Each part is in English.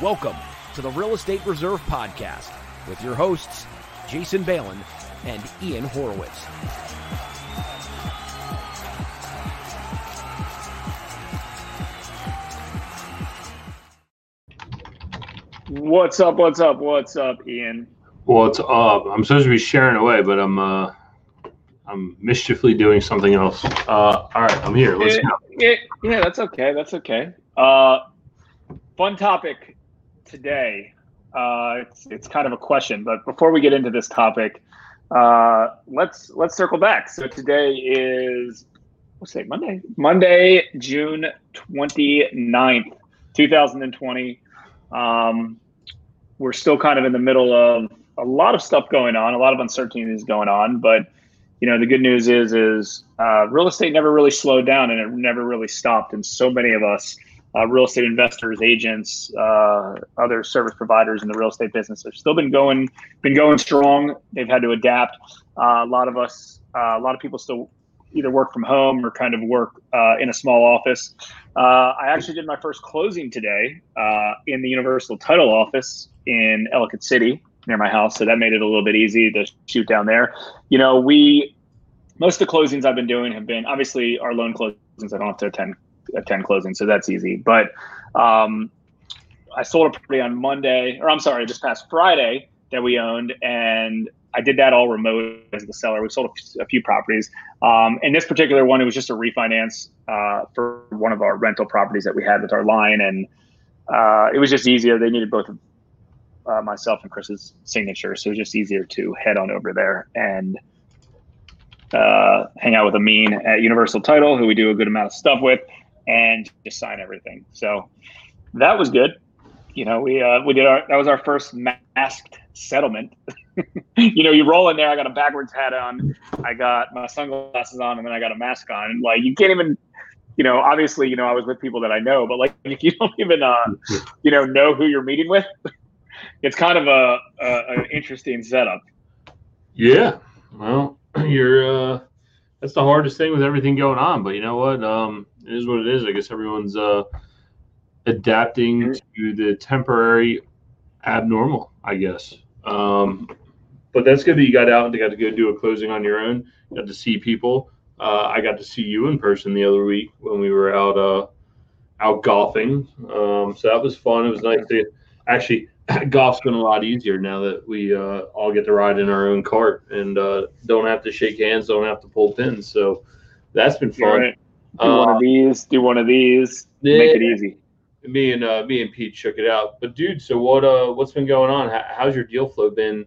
Welcome to the Real Estate Reserve Podcast with your hosts, Jason Balin and Ian Horowitz. What's up? What's up? What's up, Ian? What's up? I'm supposed to be sharing away, but I'm uh, I'm mischiefully doing something else. Uh, all right, I'm here. Let's yeah, go. Yeah, yeah, that's okay. That's okay. Uh, fun topic today. Uh, it's it's kind of a question, but before we get into this topic, uh, let's let's circle back. So today is what's it? Monday. Monday, June 29th, 2020. Um, we're still kind of in the middle of a lot of stuff going on, a lot of uncertainties going on, but you know the good news is is uh, real estate never really slowed down and it never really stopped and so many of us uh, real estate investors agents uh, other service providers in the real estate business have still been going been going strong they've had to adapt uh, a lot of us uh, a lot of people still either work from home or kind of work uh, in a small office i actually did my first closing today in the universal title office in ellicott city near my house, so that made it a little bit easy to shoot down there. You know, we most of the closings I've been doing have been obviously our loan closings. I don't have to attend attend closing, so that's easy. But um, I sold a property on Monday, or I'm sorry, this past Friday that we owned, and I did that all remote as the seller. We sold a few properties, um, and this particular one it was just a refinance uh, for one of our rental properties that we had with our line, and uh, it was just easier. They needed both uh, myself and Chris's signature, so it was just easier to head on over there and uh, hang out with Amin at Universal Title, who we do a good amount of stuff with, and just sign everything. So that was good. You know, we uh, we did our that was our first masked settlement. you know, you roll in there. I got a backwards hat on, I got my sunglasses on, and then I got a mask on. Like, you can't even you know, obviously, you know, I was with people that I know, but like if you don't even, uh, you know, know who you're meeting with, it's kind of a, a an interesting setup. Yeah, well, you're uh, that's the hardest thing with everything going on. But you know what? Um, it is what it is. I guess everyone's uh, adapting to the temporary abnormal. I guess. Um, but that's good that you got out and they got to go do a closing on your own. got to see people. Uh, I got to see you in person the other week when we were out uh, out golfing. Um, so that was fun. It was nice to actually golf's been a lot easier now that we uh, all get to ride in our own cart and uh, don't have to shake hands, don't have to pull pins. So that's been fun. Right. Do uh, one of these, do one of these, yeah, make it easy. Me and uh, me and Pete shook it out. But dude, so what? Uh, what's been going on? how's your deal flow been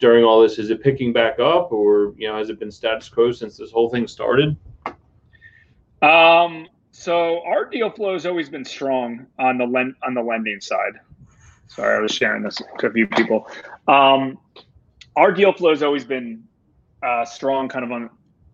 during all this? Is it picking back up, or you know, has it been status quo since this whole thing started? Um. So our deal flow has always been strong on the lend on the lending side. Sorry, I was sharing this to a few people. Um, our deal flow has always been uh, strong, kind of on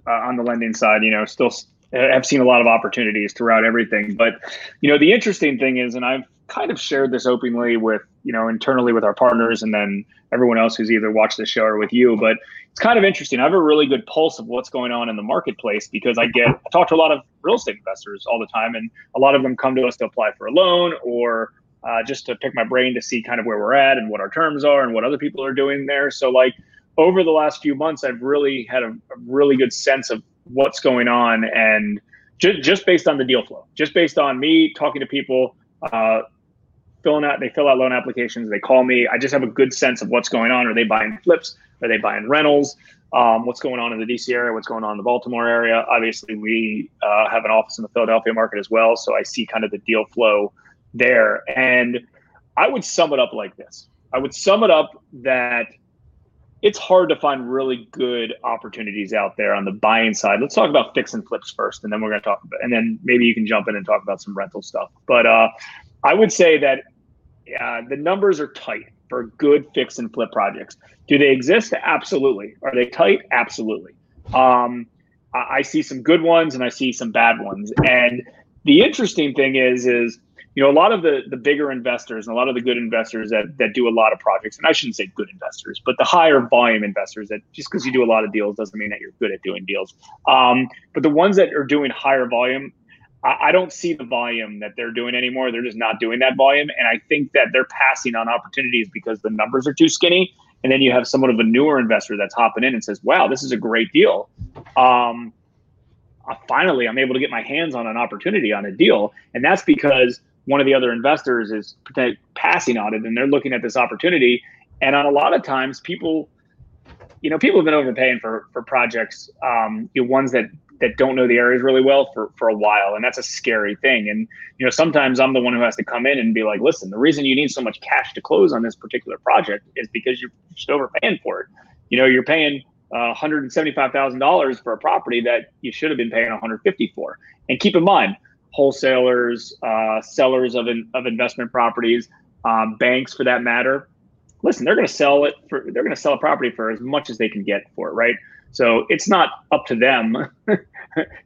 uh, on the lending side. You know, still have seen a lot of opportunities throughout everything. But you know, the interesting thing is, and I've kind of shared this openly with you know internally with our partners, and then everyone else who's either watched the show or with you. But it's kind of interesting. I have a really good pulse of what's going on in the marketplace because I get I talk to a lot of real estate investors all the time, and a lot of them come to us to apply for a loan or uh, just to pick my brain to see kind of where we're at and what our terms are and what other people are doing there. So like over the last few months, I've really had a, a really good sense of what's going on and just, just based on the deal flow, just based on me talking to people, uh, filling out, they fill out loan applications, they call me. I just have a good sense of what's going on. Are they buying flips? Are they buying rentals? Um, what's going on in the DC area? What's going on in the Baltimore area? Obviously, we uh, have an office in the Philadelphia market as well, so I see kind of the deal flow there. And I would sum it up like this I would sum it up that it's hard to find really good opportunities out there on the buying side. Let's talk about fix and flips first, and then we're going to talk about, and then maybe you can jump in and talk about some rental stuff. But uh, I would say that uh, the numbers are tight for good fix and flip projects. Do they exist? Absolutely. Are they tight? Absolutely. Um, I, I see some good ones and I see some bad ones. And the interesting thing is, is you know, a lot of the the bigger investors and a lot of the good investors that that do a lot of projects, and I shouldn't say good investors, but the higher volume investors that just because you do a lot of deals doesn't mean that you're good at doing deals. Um, but the ones that are doing higher volume, I, I don't see the volume that they're doing anymore. They're just not doing that volume, and I think that they're passing on opportunities because the numbers are too skinny. And then you have somewhat of a newer investor that's hopping in and says, "Wow, this is a great deal." Um, finally, I'm able to get my hands on an opportunity on a deal, and that's because one of the other investors is passing on it, and they're looking at this opportunity. And on a lot of times, people, you know, people have been overpaying for for projects, um, you know, ones that that don't know the areas really well for for a while, and that's a scary thing. And you know, sometimes I'm the one who has to come in and be like, listen, the reason you need so much cash to close on this particular project is because you're just overpaying for it. You know, you're paying uh, $175,000 for a property that you should have been paying 150 for. And keep in mind, wholesalers, uh, sellers of, in, of investment properties, um, banks for that matter. Listen, they're going to sell it for they're going to sell a property for as much as they can get for it, right? So it's not up to them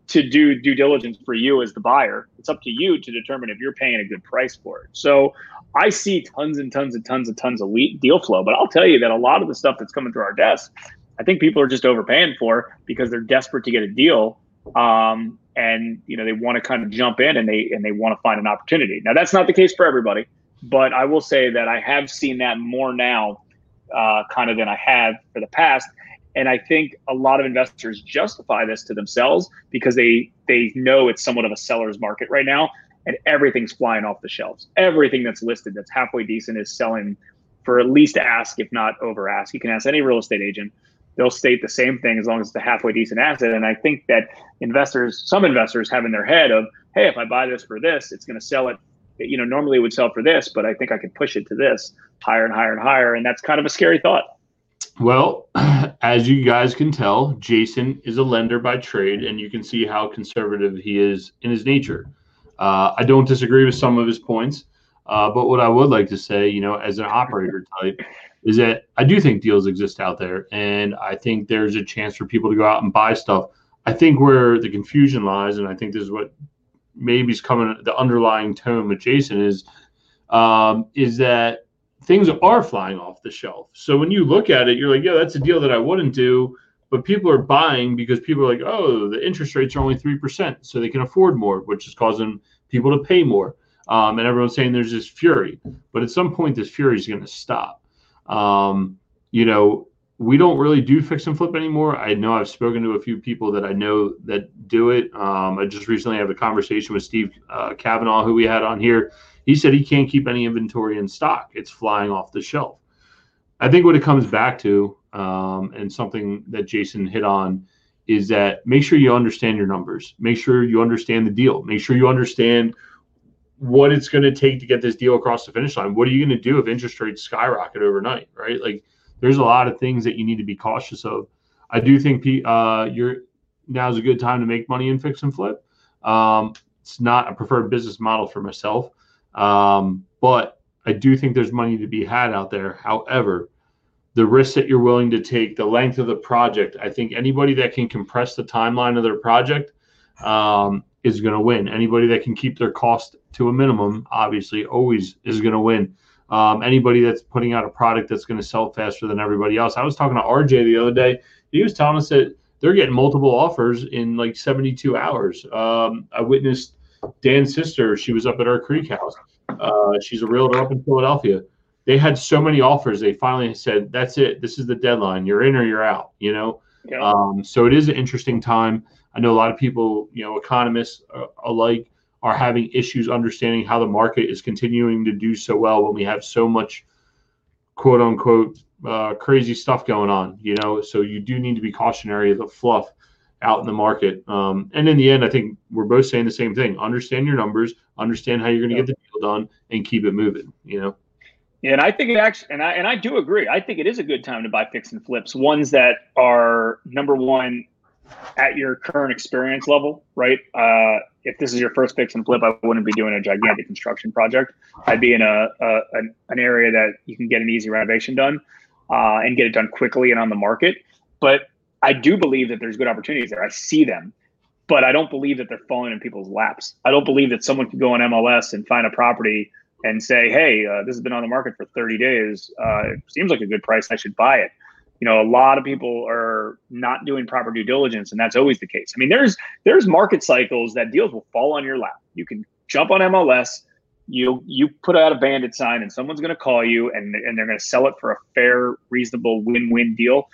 to do due diligence for you as the buyer. It's up to you to determine if you're paying a good price for it. So I see tons and tons and tons and tons of deal flow, but I'll tell you that a lot of the stuff that's coming through our desk, I think people are just overpaying for because they're desperate to get a deal. Um, and you know they want to kind of jump in and they and they want to find an opportunity. Now that's not the case for everybody, but I will say that I have seen that more now, uh, kind of than I have for the past. And I think a lot of investors justify this to themselves because they they know it's somewhat of a seller's market right now, and everything's flying off the shelves. Everything that's listed that's halfway decent is selling for at least ask, if not over ask. You can ask any real estate agent they'll state the same thing as long as it's a halfway decent asset. And I think that investors, some investors have in their head of, hey, if I buy this for this, it's going to sell it. You know, normally it would sell for this, but I think I could push it to this higher and higher and higher. And that's kind of a scary thought. Well, as you guys can tell, Jason is a lender by trade, and you can see how conservative he is in his nature. Uh, I don't disagree with some of his points, uh, but what I would like to say, you know, as an operator type, is that I do think deals exist out there, and I think there's a chance for people to go out and buy stuff. I think where the confusion lies, and I think this is what maybe is coming the underlying tone with Jason is um, is that things are flying off the shelf. So when you look at it, you're like, yeah, that's a deal that I wouldn't do. But people are buying because people are like, oh, the interest rates are only three percent, so they can afford more, which is causing people to pay more. Um, and everyone's saying there's this fury, but at some point this fury is going to stop. Um, you know, we don't really do fix and flip anymore. I know I've spoken to a few people that I know that do it. Um, I just recently had a conversation with Steve uh, Kavanaugh, who we had on here. He said he can't keep any inventory in stock; it's flying off the shelf. I think what it comes back to, um, and something that Jason hit on, is that make sure you understand your numbers. Make sure you understand the deal. Make sure you understand what it's going to take to get this deal across the finish line. What are you going to do if interest rates skyrocket overnight, right? Like, there's a lot of things that you need to be cautious of. I do think uh, you're now's a good time to make money in fix and flip. Um, it's not a preferred business model for myself, um, but I do think there's money to be had out there. However, the risks that you're willing to take, the length of the project, I think anybody that can compress the timeline of their project um, is going to win. Anybody that can keep their cost to a minimum, obviously, always is going to win. Um, anybody that's putting out a product that's going to sell faster than everybody else. I was talking to RJ the other day. He was telling us that they're getting multiple offers in like 72 hours. Um, I witnessed Dan's sister. She was up at our Creek house. Uh, she's a realtor up in Philadelphia. They had so many offers. They finally said, "That's it. This is the deadline. You're in or you're out." You know. Yeah. Um, so it is an interesting time. I know a lot of people, you know, economists uh, alike, are having issues understanding how the market is continuing to do so well when we have so much quote unquote uh, crazy stuff going on, you know. So you do need to be cautionary of the fluff out in the market. Um, and in the end, I think we're both saying the same thing: understand your numbers, understand how you're going to get the deal done, and keep it moving. You know. Yeah, and I think it actually, and I and I do agree. I think it is a good time to buy fix and flips, ones that are number one at your current experience level, right? Uh, if this is your first fix and flip, I wouldn't be doing a gigantic construction project. I'd be in a, a an, area that you can get an easy renovation done uh, and get it done quickly and on the market. But I do believe that there's good opportunities there. I see them, but I don't believe that they're falling in people's laps. I don't believe that someone could go on MLS and find a property and say, "Hey, uh, this has been on the market for 30 days. Uh, it seems like a good price. I should buy it." You know, a lot of people are not doing proper due diligence, and that's always the case. I mean, there's there's market cycles that deals will fall on your lap. You can jump on MLS, you you put out a bandit sign, and someone's going to call you, and and they're going to sell it for a fair, reasonable win-win deal.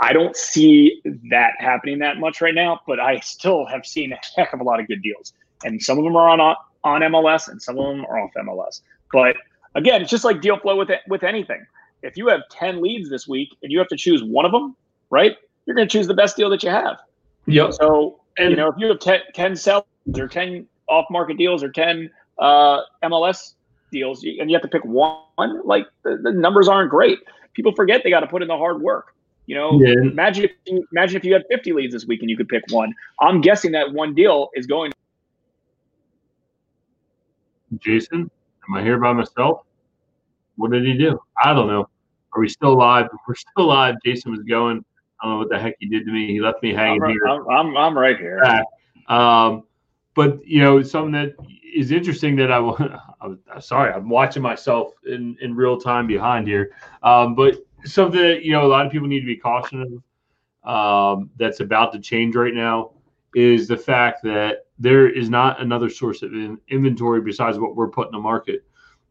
I don't see that happening that much right now, but I still have seen a heck of a lot of good deals, and some of them are on on MLS, and some of them are off MLS. But again, it's just like deal flow with it, with anything if you have 10 leads this week and you have to choose one of them, right? You're going to choose the best deal that you have. Yep. So, and, you know, if you have 10, 10 sellers or 10 off market deals or 10 uh, MLS deals and you have to pick one, like the, the numbers aren't great. People forget they got to put in the hard work. You know, yeah. imagine if you, imagine if you had 50 leads this week and you could pick one. I'm guessing that one deal is going. Jason, am I here by myself? What did he do? I don't know. Are we still live? We're still live. Jason was going. I don't know what the heck he did to me. He left me hanging I'm, here. I'm, I'm, I'm right here. Um, but you know, something that is interesting that I, I'm sorry, I'm watching myself in, in real time behind here. Um, but something that, you know, a lot of people need to be cautious of um, that's about to change right now is the fact that there is not another source of in, inventory besides what we're putting in the market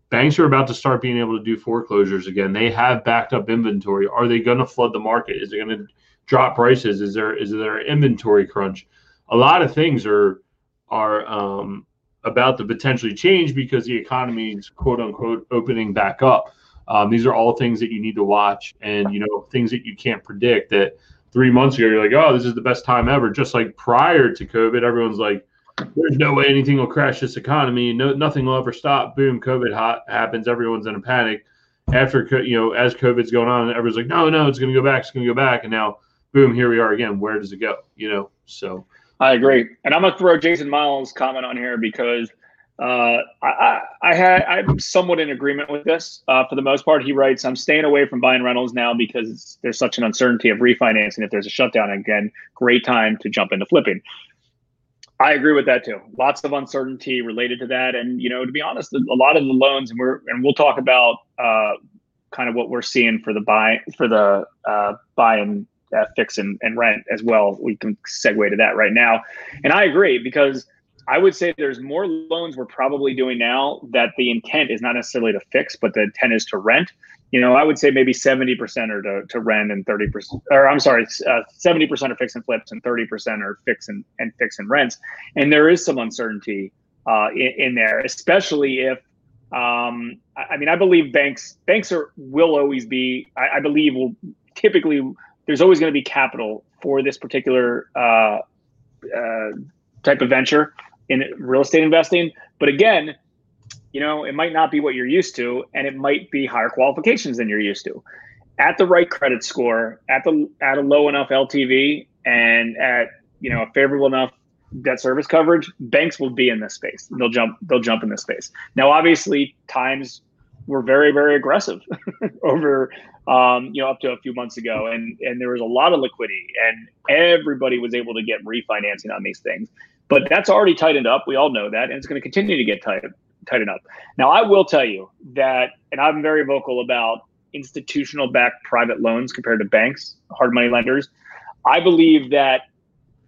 banks are about to start being able to do foreclosures again. They have backed up inventory. Are they going to flood the market? Is it going to drop prices? Is there is there an inventory crunch? A lot of things are are um, about to potentially change because the economy is quote unquote opening back up. Um, these are all things that you need to watch, and you know things that you can't predict. That three months ago you're like, oh, this is the best time ever. Just like prior to COVID, everyone's like, there's no way anything will crash this economy. No, nothing will ever stop. Boom, COVID hot happens. Everyone's in a panic. After you know, as COVID's going on, everyone's like, no, no, it's going to go back. It's going to go back. And now, boom, here we are again. Where does it go? You know, so. I agree, and I'm gonna throw Jason Miles' comment on here because uh, I, I, had I'm somewhat in agreement with this uh, for the most part. He writes, "I'm staying away from buying rentals now because there's such an uncertainty of refinancing. If there's a shutdown again, great time to jump into flipping." I agree with that too. Lots of uncertainty related to that, and you know, to be honest, a lot of the loans, and we're and we'll talk about uh, kind of what we're seeing for the buy for the uh, buy and uh, fix and, and rent as well. We can segue to that right now, and I agree because I would say there's more loans we're probably doing now that the intent is not necessarily to fix, but the intent is to rent you know, I would say maybe 70% are to, to rent and 30%, or I'm sorry, uh, 70% are fix and flips and 30% are fix and, and fix and rents. And there is some uncertainty uh, in, in, there, especially if, um, I, I, mean, I believe banks, banks are, will always be, I, I believe will typically, there's always going to be capital for this particular uh, uh, type of venture in real estate investing. But again, you know, it might not be what you're used to, and it might be higher qualifications than you're used to. At the right credit score, at the at a low enough LTV, and at you know a favorable enough debt service coverage, banks will be in this space. They'll jump. They'll jump in this space. Now, obviously, times were very very aggressive over um, you know up to a few months ago, and and there was a lot of liquidity, and everybody was able to get refinancing on these things. But that's already tightened up. We all know that, and it's going to continue to get tight, tighten up. Now, I will tell you that, and I'm very vocal about institutional backed private loans compared to banks, hard money lenders. I believe that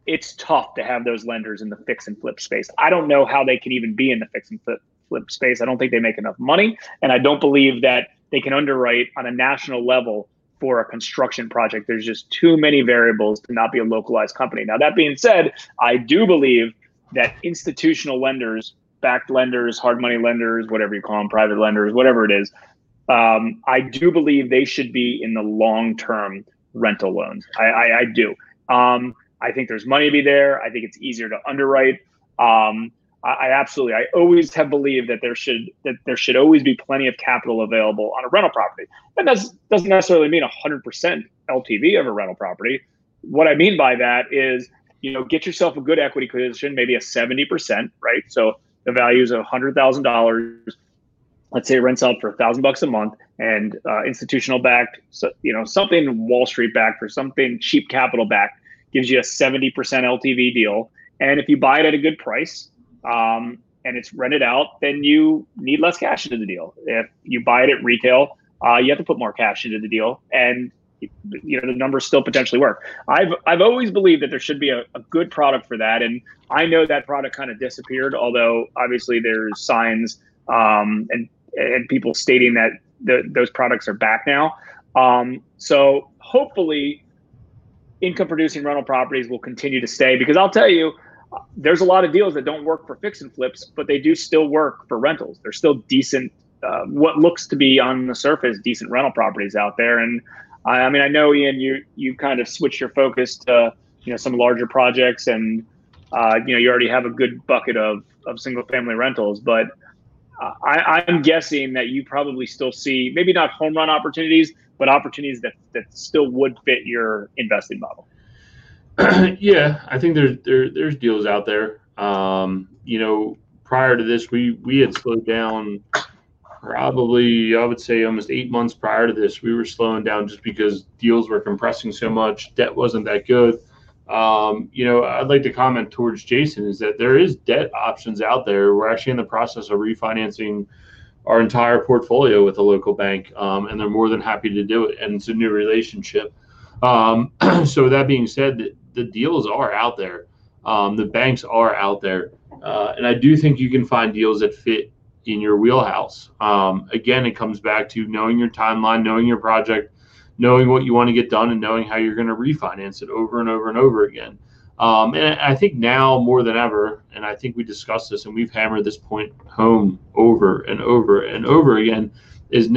it's tough to have those lenders in the fix and flip space. I don't know how they can even be in the fix and flip, flip space. I don't think they make enough money. And I don't believe that they can underwrite on a national level for a construction project. There's just too many variables to not be a localized company. Now, that being said, I do believe that institutional lenders backed lenders, hard money lenders, whatever you call them, private lenders, whatever it is, um, I do believe they should be in the long term rental loans. I, I, I do. Um, I think there's money to be there. I think it's easier to underwrite. Um, I, I, absolutely, I always have believed that there should that there should always be plenty of capital available on a rental property. That does, doesn't necessarily mean 100% LTV of a rental property. What I mean by that is, you know, get yourself a good equity position, maybe a 70%, right? So the value is a hundred thousand dollars. Let's say it rents out for a thousand bucks a month, and uh, institutional backed, so, you know, something Wall Street backed or something cheap capital backed gives you a seventy percent LTV deal. And if you buy it at a good price, um, and it's rented out, then you need less cash into the deal. If you buy it at retail, uh, you have to put more cash into the deal. And you know the numbers still potentially work. I've I've always believed that there should be a, a good product for that, and I know that product kind of disappeared. Although obviously there's signs um, and and people stating that the, those products are back now. Um, so hopefully, income producing rental properties will continue to stay because I'll tell you. There's a lot of deals that don't work for fix and flips, but they do still work for rentals. They're still decent uh, what looks to be on the surface decent rental properties out there. And I, I mean, I know Ian, you you kind of switched your focus to you know some larger projects, and uh, you know you already have a good bucket of of single family rentals, but. I, I'm guessing that you probably still see maybe not home run opportunities, but opportunities that, that still would fit your investing model. yeah, I think there's there, there's deals out there. Um, you know, prior to this, we we had slowed down probably I would say almost eight months prior to this, we were slowing down just because deals were compressing so much, debt wasn't that good. Um, you know, I'd like to comment towards Jason is that there is debt options out there. We're actually in the process of refinancing our entire portfolio with a local bank, um, and they're more than happy to do it. And it's a new relationship. Um, so that being said, the, the deals are out there. Um, the banks are out there, uh, and I do think you can find deals that fit in your wheelhouse. Um, again, it comes back to knowing your timeline, knowing your project, knowing what you want to get done, and knowing how you're going to refinance it over and over and over again. Um, and I think now more than ever, and I think we discussed this and we've hammered this point home over and over and over again, is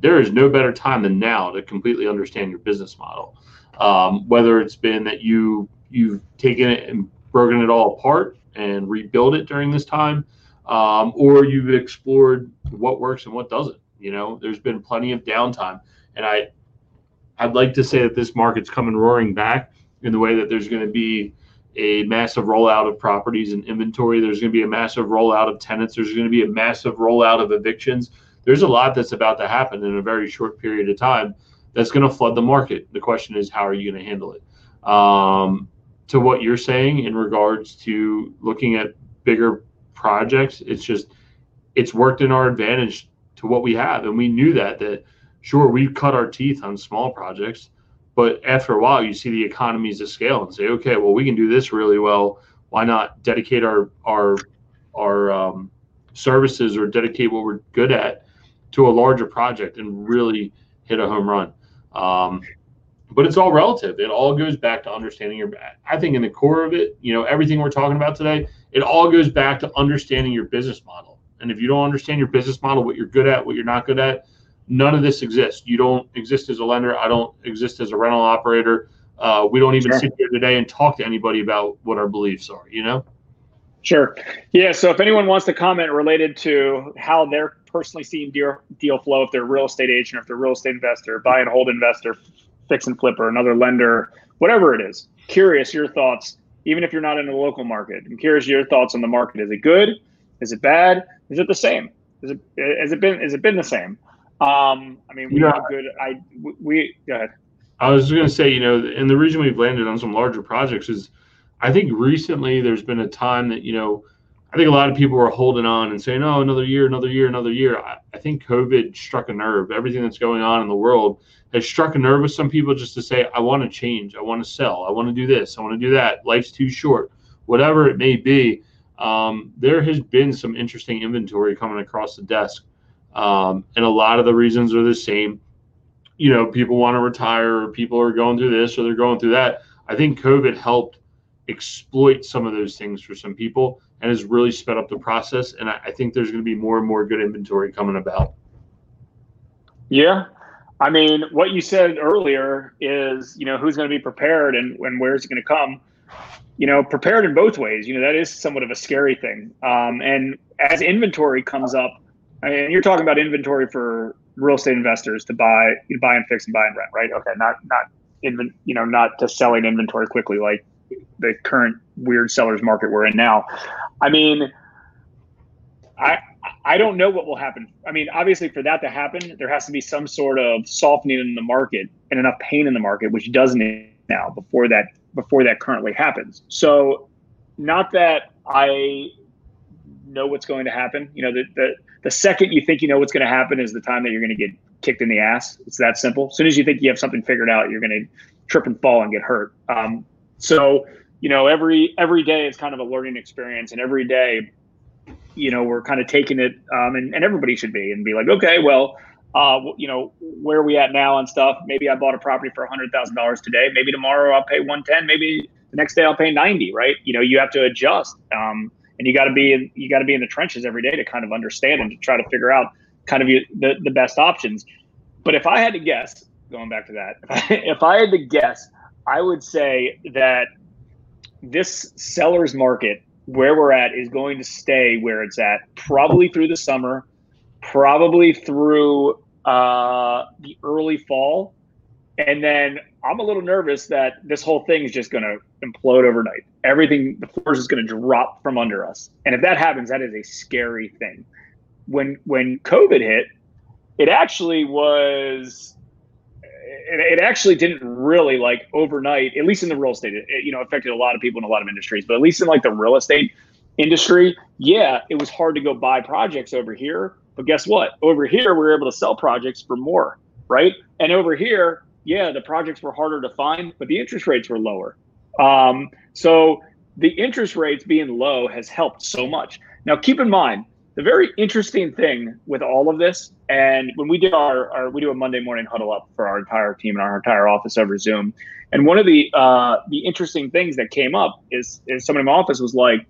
there is no better time than now to completely understand your business model. Um, whether it's been that you you've taken it and broken it all apart and rebuild it during this time, um, or you've explored what works and what doesn't. You know, there's been plenty of downtime, and I, I'd like to say that this market's coming roaring back in the way that there's going to be a massive rollout of properties and inventory. There's going to be a massive rollout of tenants. There's going to be a massive rollout of evictions. There's a lot that's about to happen in a very short period of time that's going to flood the market. The question is, how are you going to handle it? Um, to what you're saying in regards to looking at bigger projects. It's just it's worked in our advantage to what we have, and we knew that that sure we cut our teeth on small projects, but after a while you see the economies of scale and say, okay, well we can do this really well. Why not dedicate our our our um, services or dedicate what we're good at to a larger project and really hit a home run. Um, but it's all relative. It all goes back to understanding your. I think in the core of it, you know, everything we're talking about today, it all goes back to understanding your business model. And if you don't understand your business model, what you're good at, what you're not good at, none of this exists. You don't exist as a lender. I don't exist as a rental operator. Uh, we don't even sure. sit here today and talk to anybody about what our beliefs are. You know. Sure. Yeah. So if anyone wants to comment related to how they're personally seeing deal, deal flow, if they're a real estate agent, if they're a real estate investor, buy and hold investor, fix and flip, or another lender, whatever it is, curious your thoughts even if you're not in the local market. I'm curious your thoughts on the market. Is it good? Is it bad? Is it the same? Is it has it been has it been the same? Um, I mean, we yeah. have good. I we go ahead. I was just going to say, you know, and the reason we've landed on some larger projects is, I think recently there's been a time that you know, I think a lot of people were holding on and saying, "Oh, another year, another year, another year." I, I think COVID struck a nerve. Everything that's going on in the world has struck a nerve with some people just to say, I want to change, I want to sell, I want to do this, I want to do that. Life's too short, whatever it may be. Um, there has been some interesting inventory coming across the desk. Um, and a lot of the reasons are the same. You know, people want to retire, or people are going through this, or they're going through that. I think COVID helped exploit some of those things for some people and has really sped up the process. And I, I think there's going to be more and more good inventory coming about. Yeah, I mean, what you said earlier is, you know, who's going to be prepared and, and where's it going to come? You know, prepared in both ways. You know, that is somewhat of a scary thing. Um, and as inventory comes up, I mean, you're talking about inventory for real estate investors to buy, buy and fix and buy and rent, right? Okay, not not inven, you know, not to selling inventory quickly like the current weird sellers market we're in now. I mean, I I don't know what will happen. I mean, obviously, for that to happen, there has to be some sort of softening in the market and enough pain in the market, which doesn't now before that before that currently happens. So, not that I know what's going to happen. You know, the the, the second you think you know what's going to happen is the time that you're going to get kicked in the ass. It's that simple. As soon as you think you have something figured out, you're going to trip and fall and get hurt. Um, so you know, every every day is kind of a learning experience, and every day, you know, we're kind of taking it, um, and, and everybody should be, and be like, okay, well, uh, you know, where are we at now and stuff? Maybe I bought a property for a hundred thousand dollars today. Maybe tomorrow I'll pay one ten. Maybe the next day I'll pay ninety. Right? You know, you have to adjust, um, and you got to be in, you got to be in the trenches every day to kind of understand and to try to figure out kind of the the best options. But if I had to guess, going back to that, if I had to guess, I would say that this seller's market where we're at is going to stay where it's at probably through the summer, probably through uh, the early fall. And then I'm a little nervous that this whole thing is just going to implode overnight. Everything, the floors is going to drop from under us. And if that happens, that is a scary thing. When when COVID hit, it actually was it, it, actually didn't really like overnight, at least in the real estate, it, you know, affected a lot of people in a lot of industries, but at least in like the real estate industry, yeah, it was hard to go buy projects over here. But guess what? Over here, we were able to sell projects for more, right? And over here, yeah, the projects were harder to find, but the interest rates were lower. Um, so the interest rates being low has helped so much. Now, keep in mind, the very interesting thing with all of this, and when we did our, our we do a Monday morning huddle up for our entire team and our entire office over Zoom, and one of the uh, the interesting things that came up is is someone in my office was like,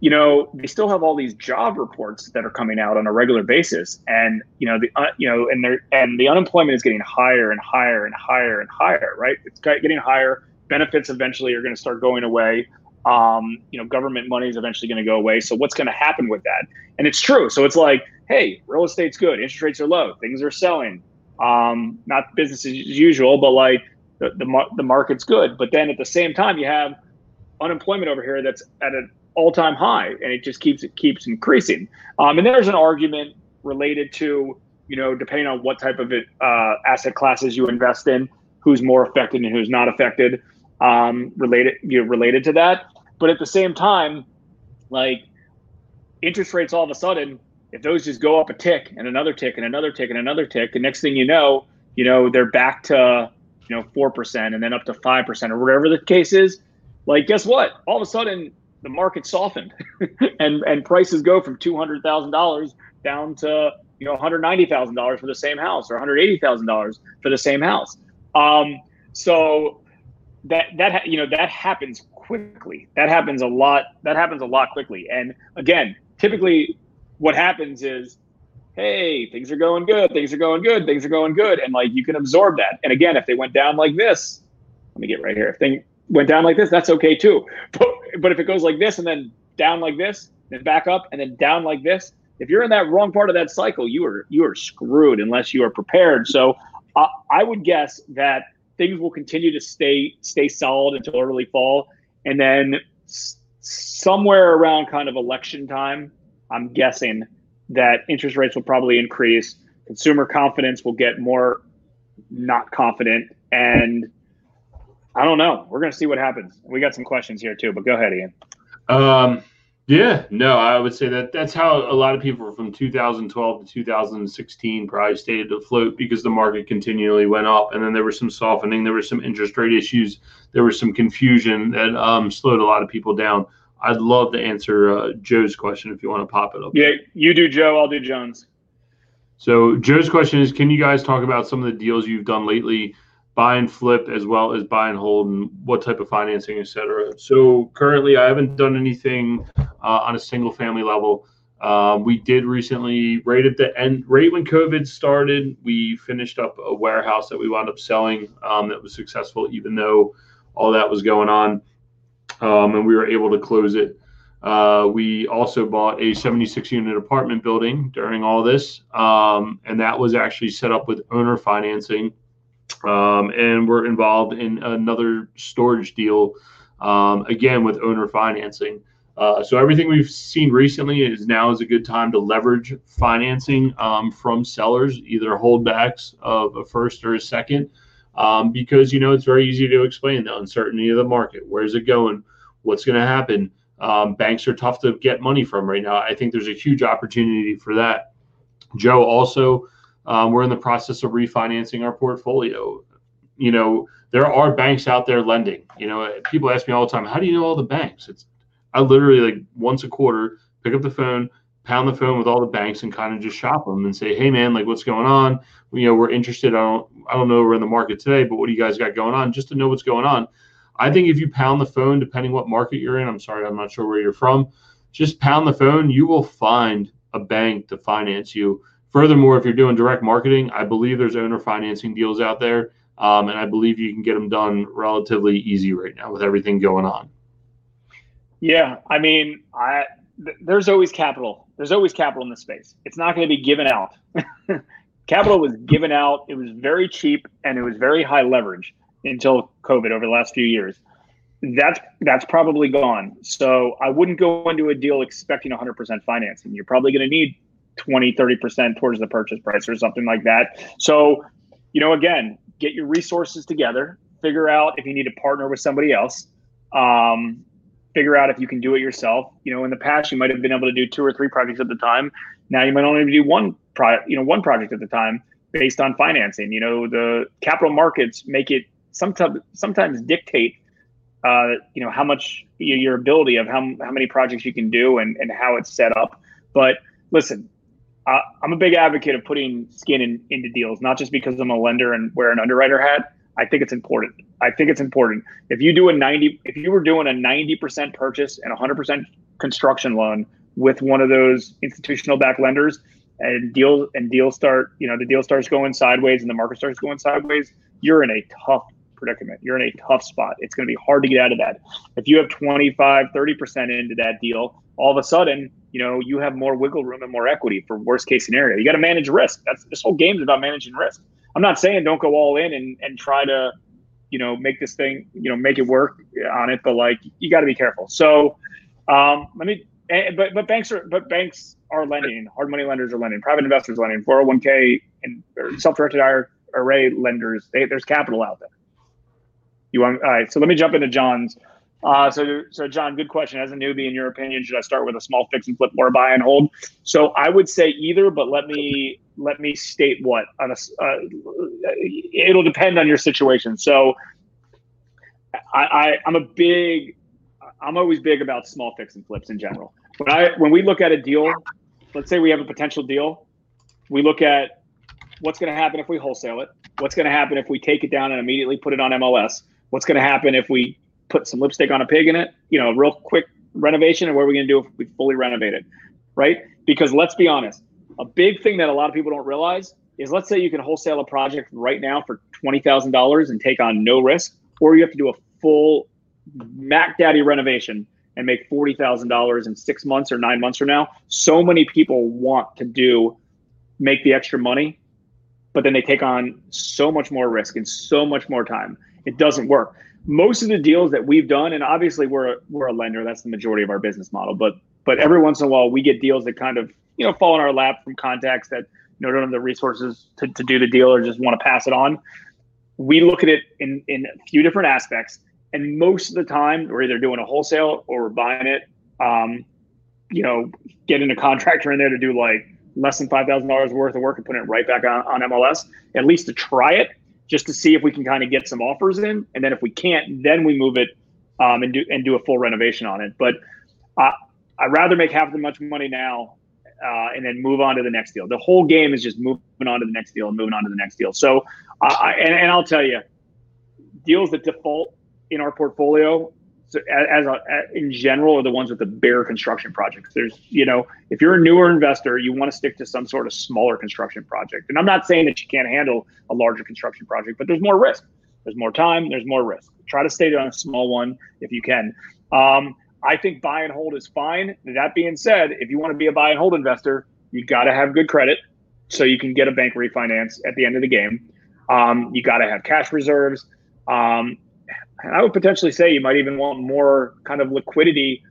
you know, they still have all these job reports that are coming out on a regular basis, and you know the uh, you know and they and the unemployment is getting higher and higher and higher and higher, right? It's getting higher. Benefits eventually are going to start going away um, you know, government money is eventually going to go away. So what's going to happen with that? And it's true. So it's like, hey, real estate's good, interest rates are low, things are selling. Um, not business as usual, but like the, the the market's good. But then at the same time, you have unemployment over here that's at an all-time high, and it just keeps it keeps increasing. Um, and there's an argument related to you know, depending on what type of uh, asset classes you invest in, who's more affected and who's not affected um, related you know, related to that. But at the same time, like interest rates all of a sudden, if those just go up a tick and another tick and another tick and another tick, the next thing you know, you know, they're back to, you know, 4% and then up to 5% or whatever the case is. Like, guess what? All of a sudden, the market softened and, and prices go from $200,000 down to, you know, $190,000 for the same house or $180,000 for the same house. Um, so that that you know that happens quickly. That happens a lot. That happens a lot quickly. And again, typically, what happens is, hey, things are going good. Things are going good. Things are going good, and like you can absorb that. And again, if they went down like this, let me get right here. If they went down like this, that's okay too. But but if it goes like this and then down like this, then back up and then down like this, if you're in that wrong part of that cycle, you are you are screwed unless you are prepared. So uh, I would guess that things will continue to stay stay solid until early fall, and then somewhere around kind of election time, I'm guessing that interest rates will probably increase. Consumer confidence will get more not confident, and I don't know. We're going to see what happens. We got some questions here too, but go ahead, Ian. Um, yeah, no, I would say that that's how a lot of people from 2012 to 2016 probably stayed afloat because the market continually went up, and then there was some softening, there was some interest rate issues, there was some confusion that um, slowed a lot of people down. I'd love to answer uh, Joe's question if you want to pop it up. Yeah, you do Joe, I'll do John's. So Joe's question is: Can you guys talk about some of the deals you've done lately? Buy and flip as well as buy and hold and what type of financing, et cetera. So currently, I haven't done anything uh, on a single family level. Um, we did recently, right at the end, right when COVID started, we finished up a warehouse that we wound up selling um, that was successful, even though all that was going on. Um, and we were able to close it. Uh, we also bought a 76 unit apartment building during all this. Um, and that was actually set up with owner financing um, and we're involved in another storage deal, um, again with owner financing. Uh, so everything we've seen recently is now is a good time to leverage financing um, from sellers, either holdbacks of a first or a second, um, because you know it's very easy to explain the uncertainty of the market. Where's it going? What's going to happen? Um, banks are tough to get money from right now. I think there's a huge opportunity for that. Joe also Um, we're in the process of refinancing our portfolio. You know, there are banks out there lending. You know, people ask me all the time, how do you know all the banks? It's I literally like once a quarter pick up the phone, pound the phone with all the banks, and kind of just shop them and say, hey man, like what's going on? You know, we're interested. I don't I don't know we're in the market today, but what do you guys got going on? Just to know what's going on. I think if you pound the phone, depending what market you're in, I'm sorry, I'm not sure where you're from, just pound the phone. You will find a bank to finance you. Furthermore, if you're doing direct marketing, I believe there's owner financing deals out there. Um, and I believe you can get them done relatively easy right now with everything going on. Yeah, I mean, I th- there's always capital. There's always capital in this space. It's not going to be given out. capital was given out. It was very cheap and it was very high leverage until COVID over the last few years. That's that's probably gone. So I wouldn't go into a deal expecting 100% financing. You're probably going to need 20, 30% towards the purchase price or something like that. So, you know, again, get your resources together, figure out if you need to partner with somebody else. Um, figure out if you can do it yourself. You know, in the past you might have been able to do two or three projects at the time. Now you might only do one project, you know, one project at the time based on financing. You know, the capital markets make it sometimes sometimes dictate uh, you know how much your ability of how, how many projects you can do and, and how it's set up. But listen, uh, I'm a big advocate of putting skin in, into deals, not just because I'm a lender and wear an underwriter hat. I think it's important. I think it's important. If you do a 90, if you were doing a 90% purchase and 100% construction loan with one of those institutional backed lenders, and deal and deal start, you know, the deal starts going sideways and the market starts going sideways, you're in a tough predicament. You're in a tough spot. It's going to be hard to get out of that. If you have 25, 30% into that deal, all of a sudden, you know, you have more wiggle room and more equity for worst case scenario. You got to manage risk. That's this whole game is about managing risk. I'm not saying don't go all in and, and try to, you know, make this thing, you know, make it work on it, but like you got to be careful. So, um, let me, eh, but but banks are but banks are lending. Hard money lenders are lending. Private investors lending. 401k and self-directed IRA lenders. They, there's capital out there. You want all right? So let me jump into John's. Uh, so, so John, good question. As a newbie, in your opinion, should I start with a small fix and flip or buy and hold? So I would say either, but let me let me state what on a. Uh, it'll depend on your situation. So, I, I I'm a big, I'm always big about small fix and flips in general. When I when we look at a deal, let's say we have a potential deal, we look at what's going to happen if we wholesale it. What's going to happen if we take it down and immediately put it on MLS? What's going to happen if we put some lipstick on a pig in it, you know, real quick renovation, and what are we going to do if we fully renovate it, right? Because let's be honest, a big thing that a lot of people don't realize is let's say you can wholesale a project right now for twenty thousand dollars and take on no risk, or you have to do a full Mac Daddy renovation and make forty thousand dollars in six months or nine months from now. So many people want to do make the extra money, but then they take on so much more risk and so much more time. It doesn't work most of the deals that we've done, and obviously we're a, we're a lender, that's the majority of our business model. But but every once in a while, we get deals that kind of you know fall in our lap from contacts that you know don't have the resources to, to do the deal or just want to pass it on. We look at it in in a few different aspects, and most of the time we're either doing a wholesale or we're buying it. Um, you know, getting a contractor in there to do like less than five thousand dollars worth of work and putting it right back on, on MLS, at least to try it just to see if we can kind of get some offers in, and then if we can't, then we move it um, and do and do a full renovation on it. But uh, I'd rather make half as much money now uh, and then move on to the next deal. The whole game is just moving on to the next deal and moving on to the next deal. So, uh, and, and I'll tell you, deals that default in our portfolio so as, a, in general are the ones with the bigger construction projects. There's, you know, if you're a newer investor, you want to stick to some sort of smaller construction project. And I'm not saying that you can't handle a larger construction project, but there's more risk. There's more time. There's more risk. Try to stay on a small one if you can. Um, I think buy and hold is fine. That being said, if you want to be a buy and hold investor, you got to have good credit so you can get a bank refinance at the end of the game. Um, you got to have cash reserves. Um, and I would potentially say you might even want more kind of liquidity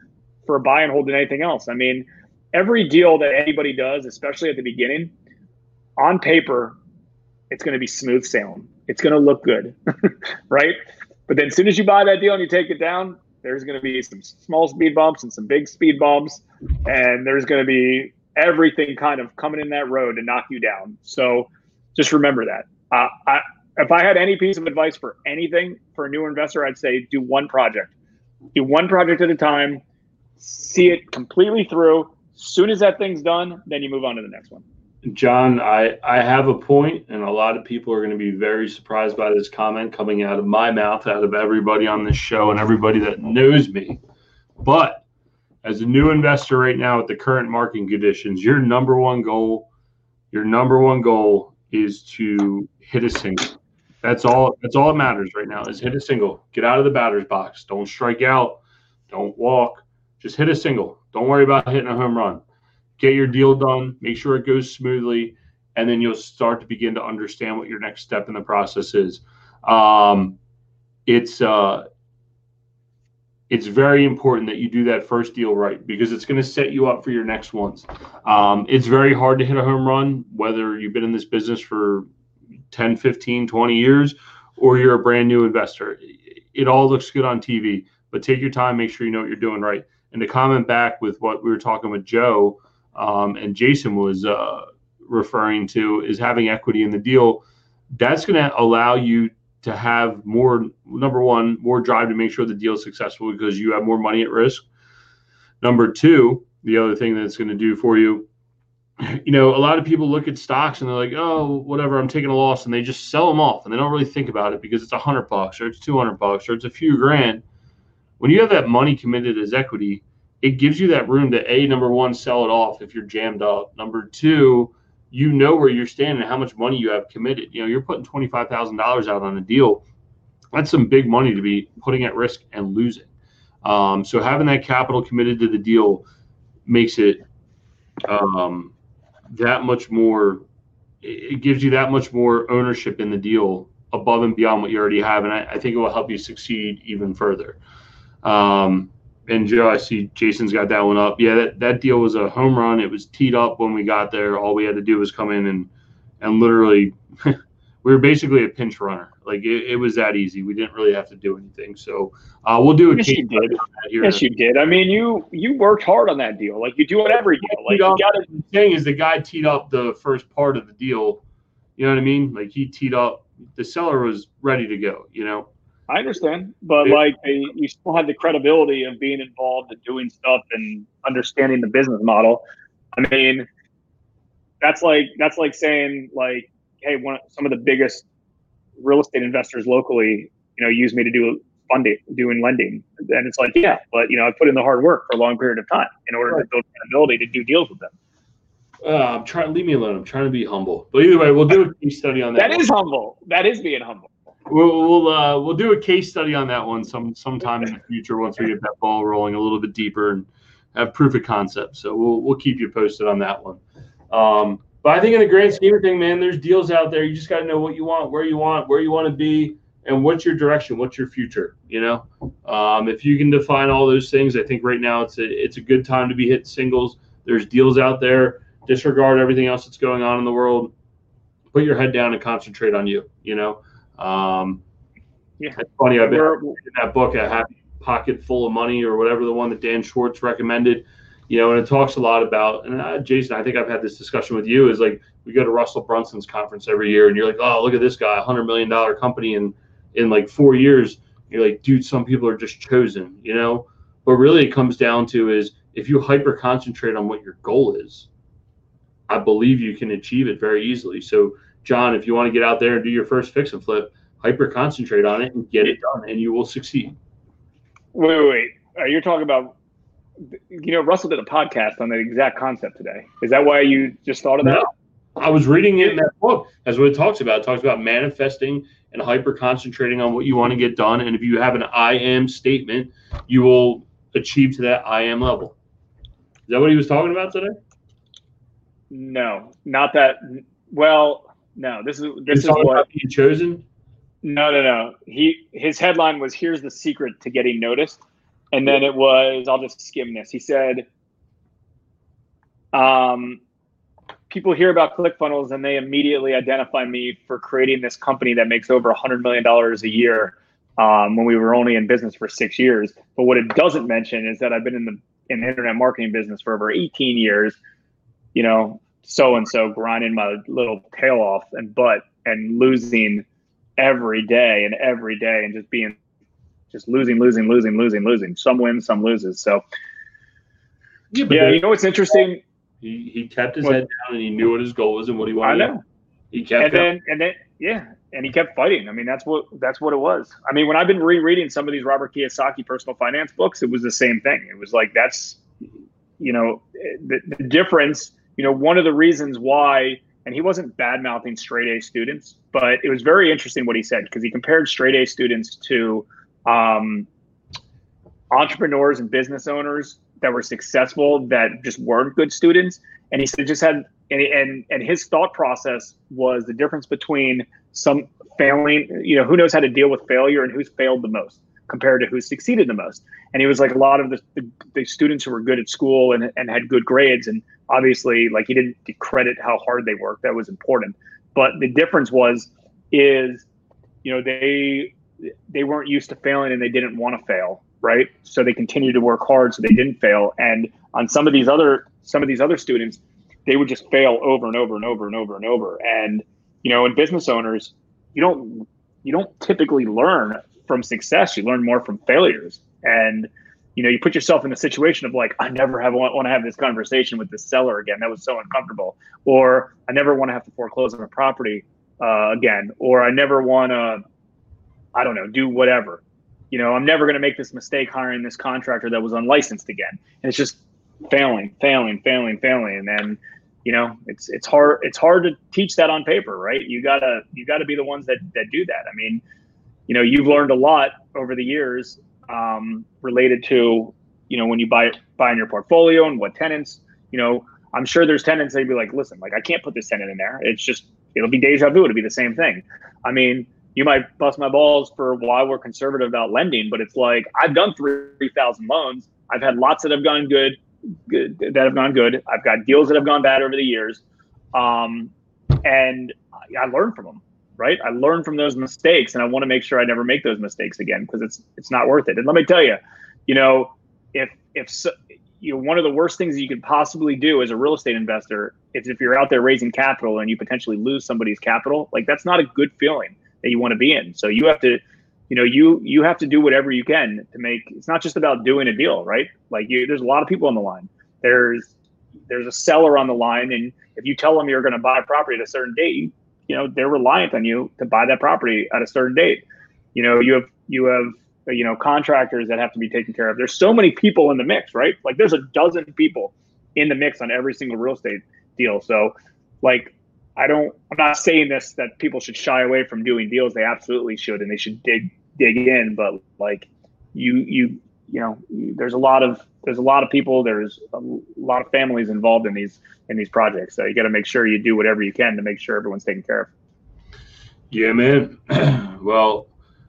for a buy and hold than anything else. I mean, every deal that anybody does, especially at the beginning, on paper, it's going to be smooth sailing. It's going to look good, right? But then as soon as you buy that deal and you take it down, there's going to be some small speed bumps and some big speed bumps, and there's going to be everything kind of coming in that road to knock you down. So Just remember that. Uh, I, if I had any piece of advice for anything for a new investor, I'd say do one project. Do one project at a time. See it completely through. As soon as that thing's done, then you move on to the next one. John, I, I have a point, and a lot of people are going to be very surprised by this comment coming out of my mouth, out of everybody on this show, and everybody that knows me. But as a new investor right now at the current market conditions, your number one goal, your number one goal is to hit a single. That's all. That's all that matters right now is hit a single. Get out of the batter's box. Don't strike out. Don't walk. Just hit a single. Don't worry about hitting a home run. Get your deal done. Make sure it goes smoothly, and then you'll start to begin to understand what your next step in the process is. Um, it's uh, it's very important that you do that first deal right because it's going to set you up for your next ones. Um, it's very hard to hit a home run, whether you've been in this business for 10, 15, 20 years, or you're a brand new investor. It all looks good on TV, but take your time, make sure you know what you're doing right. And to comment back with what we were talking with Joe um, and Jason was uh, referring to is having equity in the deal. That's going to allow you to have more, number one, more drive to make sure the deal is successful because you have more money at risk. Number two, the other thing that's going to do for you you know, a lot of people look at stocks and they're like, oh, whatever, I'm taking a loss, and they just sell them off and they don't really think about it because it's a hundred bucks or it's two hundred bucks or it's a few grand. When you have that money committed as equity, it gives you that room to a number one sell it off if you're jammed up. Number two, you know where you're standing and how much money you have committed. You know, you're putting twenty five thousand dollars out on a deal. That's some big money to be putting at risk and losing. Um, so having that capital committed to the deal makes it um, that much more it gives you that much more ownership in the deal above and beyond what you already have and i, I think it will help you succeed even further. Um, and joe i see jason's got that one up. Yeah that, that deal was a home run. It was teed up when we got there. All we had to do was come in and and literally we were basically a pinch runner. Like it, it, was that easy. We didn't really have to do anything. So uh, we'll do a yes, you did. Yes, you did. I mean, you you worked hard on that deal. Like you do on every deal. Like you got it. The thing is, the guy teed up the first part of the deal. You know what I mean? Like he teed up. The seller was ready to go. You know. I understand, but like you still had the credibility of being involved and doing stuff and understanding the business model. I mean, that's like that's like saying like hey, one some of the biggest real estate investors locally, you know, use me to do funding, doing lending, and it's like, yeah, but you know, I put in the hard work for a long period of time in order right. to build credibility to do deals with them. Uh, I'm trying. Leave me alone. I'm trying to be humble. But either way, we'll do a case study on that. That is humble. That is being humble. We'll we'll, uh, we'll do a case study on that one some sometime in the future once we get that ball rolling a little bit deeper and have proof of concept. So we'll we'll keep you posted on that one. Um, but I think in the grand scheme of things, man, there's deals out there. You just got to know what you want, where you want, where you want to be, and what's your direction, what's your future. You know, um, if you can define all those things, I think right now it's a it's a good time to be hitting singles. There's deals out there. Disregard everything else that's going on in the world. Put your head down and concentrate on you. You know, um, yeah. It's funny. I've been in that book, a happy pocket full of money, or whatever the one that Dan Schwartz recommended you know, and it talks a lot about, and uh, Jason, I think I've had this discussion with you is like, we go to Russell Brunson's conference every year and you're like, oh, look at this guy, a hundred million dollar company in, in like four years. You're like, dude, some people are just chosen, you know? But really it comes down to is if you hyper concentrate on what your goal is, I believe you can achieve it very easily. So, John, if you want to get out there and do your first fix and flip, hyper concentrate on it and get it done, and you will succeed. Wait, wait, wait. Are you talking about you know, Russell did a podcast on that exact concept today. Is that why you just thought of that? No. I was reading it in that book. That's what it talks about. It talks about manifesting and hyper concentrating on what you want to get done. And if you have an I am statement, you will achieve to that I am level. Is that what he was talking about today? No, not that. Well, no. This is this is what being chosen. No, no, no. He his headline was "Here's the secret to getting noticed." And then it was, I'll just skim this. He said, um, people hear about ClickFunnels and they immediately identify me for creating this company that makes over $100 million a year um, when we were only in business for six years. But what it doesn't mention is that I've been in the in the internet marketing business for over 18 years, you know, so and so grinding my little tail off and butt and losing every day and every day and just being just losing, losing, losing, losing, losing. Some wins, some loses. So yeah, yeah you know what's interesting? He he kept his head down and he knew what his goal was and what he wanted. I know. He kept and then and then yeah, and he kept fighting. I mean, that's what that's what it was. I mean, when I've been rereading some of these Robert Kiyosaki personal finance books, it was the same thing. It was like that's you know the, the difference. You know, one of the reasons why, and he wasn't bad mouthing straight A students, but it was very interesting what he said because he compared straight A students to um, entrepreneurs and business owners that were successful that just weren't good students. And he said just had and and and his thought process was the difference between some failing, you know, who knows how to deal with failure and who's failed the most compared to who succeeded the most. And he was like a lot of the, the, the students who were good at school and, and had good grades. And obviously, like he didn't credit how hard they worked. That was important. But the difference was, is, you know, they they weren't used to failing and they didn't want to fail right? So they continued to work hard so they didn't fail. And on some of these other some of these other students they would just fail over and over and over and over and over. And you know in business owners you don't you don't typically learn from success. You learn more from failures. And you know you put yourself in a situation of like i never have want, want to have this conversation with this seller again. That was so uncomfortable. Or i never want to have to foreclose on a property uh, again. Or i never want to I don't know, do whatever. You know, I'm never going to make this mistake hiring this contractor that was unlicensed again. And it's just failing, failing, failing, failing. And then, you know, it's it's hard it's hard to teach that on paper, right? You gotta you gotta be the ones that that do that. I mean, you know, you've learned a lot over the years um, related to, you know, when you buy buy in your portfolio and what tenants, you know, I'm sure there's tenants that be like, listen, like I can't put this tenant in there. It's just it'll be deja vu. It'll be the same thing. I mean, you might bust my balls for why we're conservative about lending, but it's like I've done three thousand loans. I've had lots that have gone good, good, that have gone good. I've got deals that have gone bad over the years, um, and I learn from them. Right, I learn from those mistakes, and I want to make sure I never make those mistakes again because it's it's not worth it. And let me tell you, you know, if if so, you know one of the worst things you could possibly do as a real estate investor is if you're out there raising capital and you potentially lose somebody's capital, like that's not a good feeling that you want to be in. So you have to, you know, you you have to do whatever you can to make. It's not just about doing a deal, right? Like you, there's a lot of people on the line. There's there's a seller on the line, and if you tell them you're going to buy a property at a certain date, you know they're reliant on you to buy that property at a certain date. You know, you have you have you know contractors that have to be taken care of. There's so many people in the mix, right? Like there's a dozen people in the mix on every single real estate deal. So, like I don't. I'm not saying this that people should shy away from doing deals. They absolutely should, and they should dig dig in. But like you you you know, there's a lot of there's a lot of people. There's a lot of families involved in these in these projects. So you got to make sure you do whatever you can to make sure everyone's taken care of. Yeah, man. well,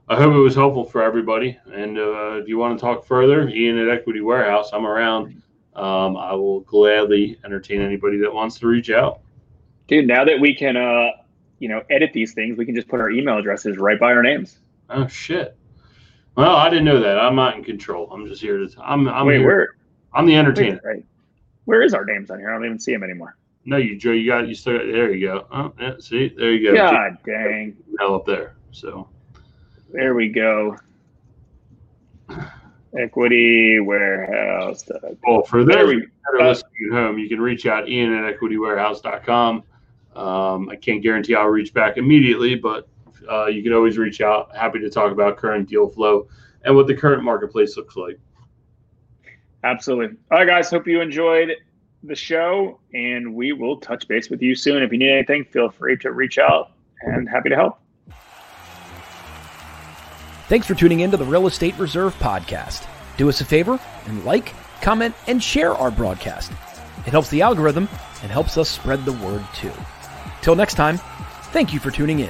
I hope it was helpful for everybody. And uh, if you want to talk further, Ian at Equity Warehouse, I'm around. Um, I will gladly entertain anybody that wants to reach out dude, now that we can, uh, you know, edit these things, we can just put our email addresses right by our names. Oh shit. Well, I didn't know that. I'm not in control. I'm just here to. I'm. I'm Wait, here. where? I'm the entertainer. Wait, right. Where is our names on here? I don't even see them anymore. No, you Joe. You got. You still. Got, there you go. Oh, yeah. See, there you go. God dang. Hell up there. So. There we go. Equity Warehouse. Well, for those we, at home, you can reach out Ian at equitywarehouse.com. Um, I can't guarantee I'll reach back immediately, but uh, you can always reach out. Happy to talk about current deal flow and what the current marketplace looks like. Absolutely. All right, guys. Hope you enjoyed the show, and we will touch base with you soon. If you need anything, feel free to reach out, and happy to help. Thanks for tuning in to the Real Estate Reserve podcast. Do us a favor and like, comment, and share our broadcast. It helps the algorithm and helps us spread the word too. Till next time, thank you for tuning in.